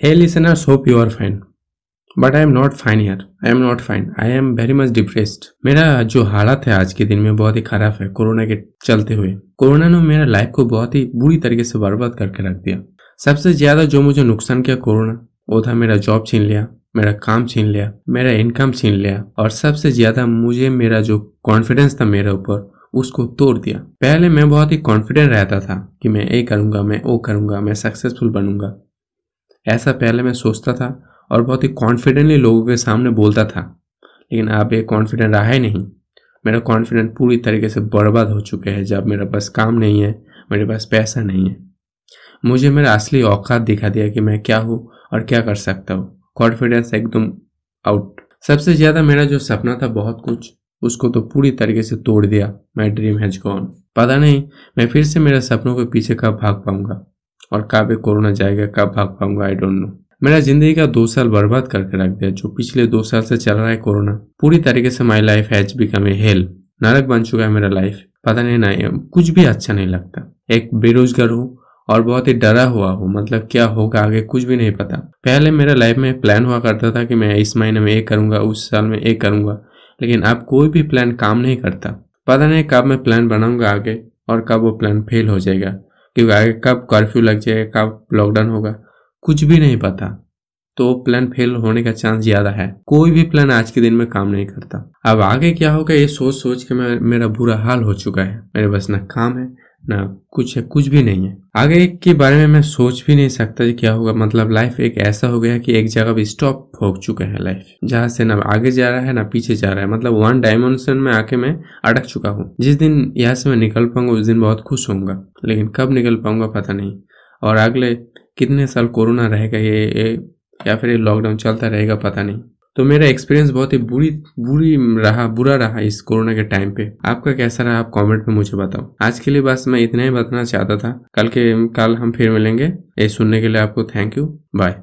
Hey listeners, hope you are fine. But I am not fine yeah I am not fine I am very much depressed मेरा जो हालत है आज के दिन में बहुत ही खराब है कोरोना के चलते हुए। कोरोना ने मेरा लाइफ को बहुत ही बुरी तरीके से बर्बाद करके रख दिया। सबसे ज़्यादा जो मुझे नुकसान किया कोरोना वो था मेरा जॉब छीन लिया मेरा काम छीन लिया मेरा इनकम छीन लिया और सबसे ज़्यादा मुझे मेरा जो कॉन्फिडेंस था मेरे ऊपर उसको तोड़ दिया। पहले मैं बहुत ही कॉन्फिडेंट रहता था कि मैं ये करूँगा मैं वो करूँगा मैं सक्सेसफुल बनूँगा। ऐसा पहले मैं सोचता था और बहुत ही कॉन्फिडेंटली लोगों के सामने बोलता था। लेकिन अब ये कॉन्फिडेंट रहा ही नहीं। मेरा कॉन्फिडेंट पूरी तरीके से बर्बाद हो चुके हैं जब मेरे पास काम नहीं है, मेरे पास पैसा नहीं है। मुझे मेरा असली औकात दिखा दिया कि मैं क्या हूँ और क्या कर सकता हूँ। कॉन्फिडेंस एकदम आउट सबसे ज़्यादा मेरा जो सपना था बहुत कुछ, उसको तो पूरी तरीके से तोड़ दिया। माई ड्रीम हैज़ गॉन पता नहीं, मैं फिर से मेरे सपनों के पीछे कब भाग पाऊँगा। और कब कोरोना जाएगा, कब भाग पाऊँगा आई डोंट नो मेरा ज़िंदगी का दो साल बर्बाद करके रख दिया, जो पिछले दो साल से चल रहा है कोरोना। पूरी तरीके से my life has become a hell नरक बन चुका है मेरा लाइफ पता नहीं ना कुछ भी अच्छा नहीं लगता। एक बेरोजगार हूँ और बहुत ही डरा हुआ हूँ मतलब क्या होगा आगे कुछ भी नहीं पता। पहले मेरा लाइफ में प्लान हुआ करता था कि मैं इस महीने में एक करूँगा, उस साल में एक करूँगा, लेकिन अब कोई भी प्लान काम नहीं करता। पता नहीं कब मैं प्लान बनाऊँगा आगे और कब वो प्लान फेल हो जाएगा। क्योंकि आगे कब कर्फ्यू लग जाएगा, कब लॉकडाउन होगा, कुछ भी नहीं पता। तो प्लान फेल होने का चांस ज़्यादा है। कोई भी प्लान आज के दिन में काम नहीं करता। अब आगे क्या होगा, ये सोच सोच के मैं, मेरा बुरा हाल हो चुका है। मेरे बस ना काम है। ना कुछ है कुछ भी नहीं है। आगे के बारे में मैं सोच भी नहीं सकता कि क्या होगा। मतलब लाइफ एक ऐसा हो गया कि एक जगह भी स्टॉप हो चुका है लाइफ जहाँ से ना आगे जा रहा है ना पीछे जा रहा है। मतलब वन डायमेंशन में आके मैं अटक चुका हूँ। जिस दिन यहाँ से मैं निकल पाऊँगा उस दिन बहुत खुश होऊँगा। लेकिन कब निकल पाऊँगा पता नहीं। और अगले कितने साल कोरोना रहेगा ये, ये फिर ये लॉकडाउन चलता रहेगा पता नहीं। तो मेरा एक्सपीरियंस बहुत ही बुरी बुरी रहा, बुरा रहा इस कोरोना के टाइम पे। आपका कैसा रहा? आप कमेंट में मुझे बताओ। आज के लिए बस मैं इतना ही बताना चाहता था। कल के, कल हम फिर मिलेंगे। ये सुनने के लिए आपको थैंक यू बाय